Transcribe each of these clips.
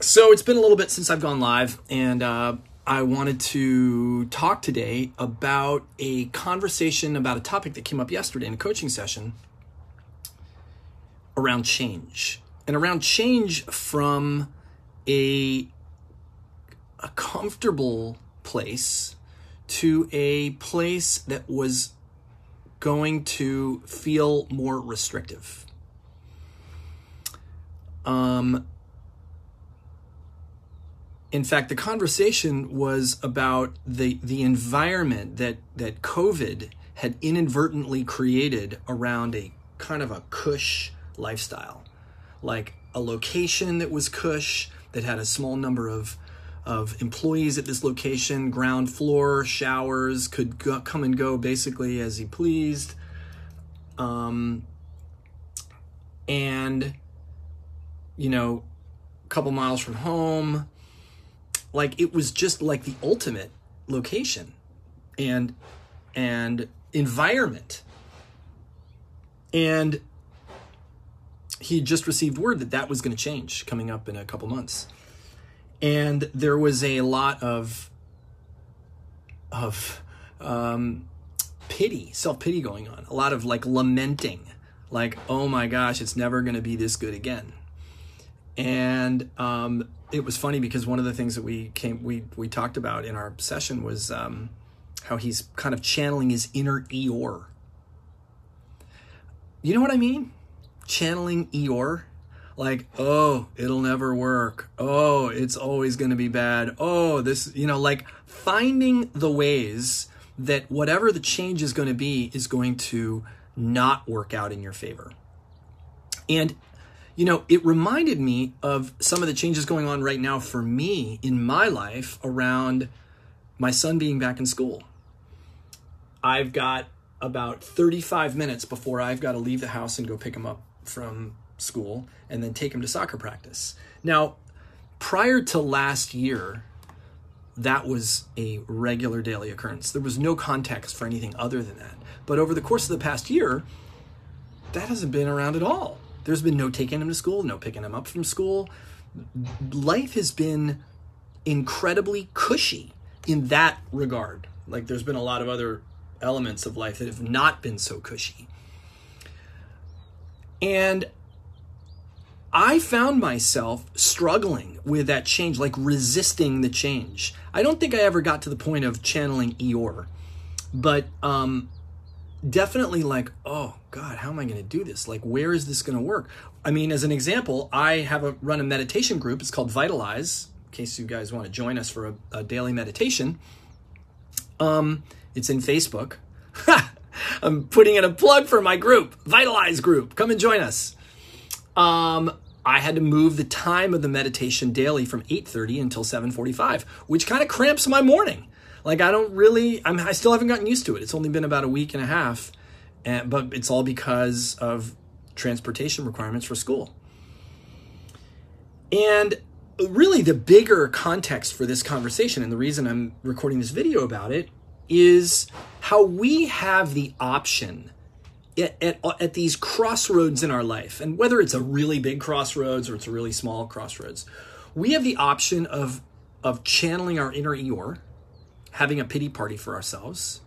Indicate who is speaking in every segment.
Speaker 1: so it's been a little bit since I've gone live, and uh, I wanted to talk today about a conversation about a topic that came up yesterday in a coaching session around change. And around change from a, a comfortable place to a place that was going to feel more restrictive. Um, in fact, the conversation was about the the environment that that COVID had inadvertently created around a kind of a cush lifestyle, like a location that was cush that had a small number of of employees at this location, ground floor showers could go, come and go basically as he pleased, um, and you know, a couple miles from home like it was just like the ultimate location and and environment. And he just received word that that was going to change coming up in a couple months. And there was a lot of of um, pity self-pity going on. A lot of like lamenting. Like oh my gosh it's never going to be this good again. And um, it was funny because one of the things that we came we we talked about in our session was um, how he's kind of channeling his inner Eeyore. You know what I mean? Channeling Eeyore. Like, oh, it'll never work. Oh, it's always going to be bad. Oh, this, you know, like finding the ways that whatever the change is going to be is going to not work out in your favor. And you know, it reminded me of some of the changes going on right now for me in my life around my son being back in school. I've got about 35 minutes before I've got to leave the house and go pick him up from school and then take him to soccer practice. Now, prior to last year, that was a regular daily occurrence. There was no context for anything other than that. But over the course of the past year, that hasn't been around at all. There's been no taking him to school, no picking him up from school. Life has been incredibly cushy in that regard. Like there's been a lot of other elements of life that have not been so cushy. And I found myself struggling with that change, like resisting the change. I don't think I ever got to the point of channeling Eeyore, but um, definitely like, oh God, how am I going to do this? Like, where is this going to work? I mean, as an example, I have a run a meditation group. It's called Vitalize. In case you guys want to join us for a, a daily meditation, um, it's in Facebook. I'm putting in a plug for my group, Vitalize group. Come and join us. Um, I had to move the time of the meditation daily from 8:30 until 7:45, which kind of cramps my morning. Like I don't really, I'm, I still haven't gotten used to it. It's only been about a week and a half, and, but it's all because of transportation requirements for school. And really, the bigger context for this conversation, and the reason I'm recording this video about it, is how we have the option at, at, at, these crossroads in our life, and whether it's a really big crossroads or it's a really small crossroads, we have the option of of channeling our inner Eeyore having a pity party for ourselves,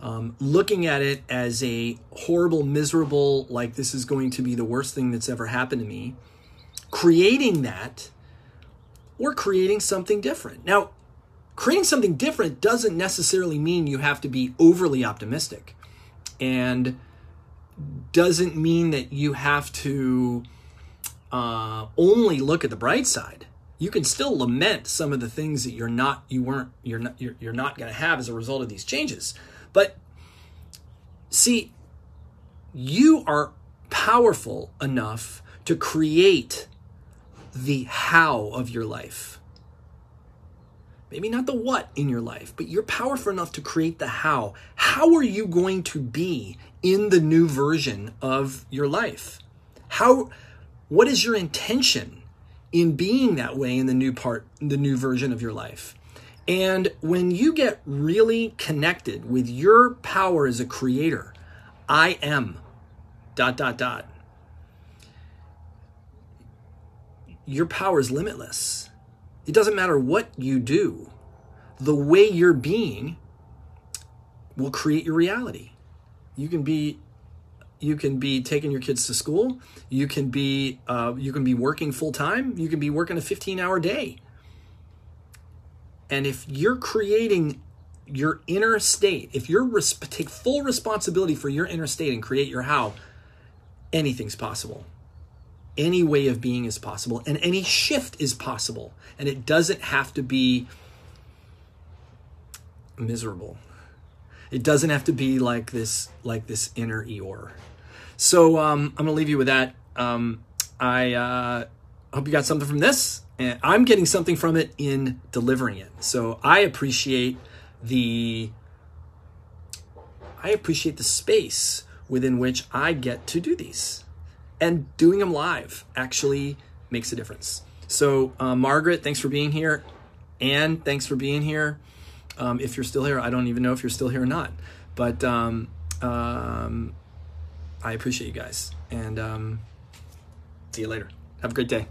Speaker 1: um, looking at it as a horrible, miserable, like this is going to be the worst thing that's ever happened to me, creating that, or creating something different. Now, creating something different doesn't necessarily mean you have to be overly optimistic and doesn't mean that you have to uh, only look at the bright side you can still lament some of the things that you're not you weren't you're not you're, you're not going to have as a result of these changes. But see you are powerful enough to create the how of your life. Maybe not the what in your life but you're powerful enough to create the how. How are you going to be in the new version of your life? How what is your intention in being that way in the new part, the new version of your life. And when you get really connected with your power as a creator, I am dot dot dot. your power is limitless. It doesn't matter what you do, the way you're being will create your reality. You can be you can be taking your kids to school. You can be uh, you can be working full time. You can be working a 15 hour day. And if you're creating your inner state, if you're res- take full responsibility for your inner state and create your how, anything's possible. Any way of being is possible, and any shift is possible. And it doesn't have to be miserable. It doesn't have to be like this, like this inner Eeyore. So um, I'm gonna leave you with that. Um, I uh, hope you got something from this, and I'm getting something from it in delivering it. So I appreciate the I appreciate the space within which I get to do these. And doing them live actually makes a difference. So, uh, Margaret, thanks for being here. Anne, thanks for being here. Um, if you're still here, I don't even know if you're still here or not. But um, um, I appreciate you guys. And um, see you later. Have a great day.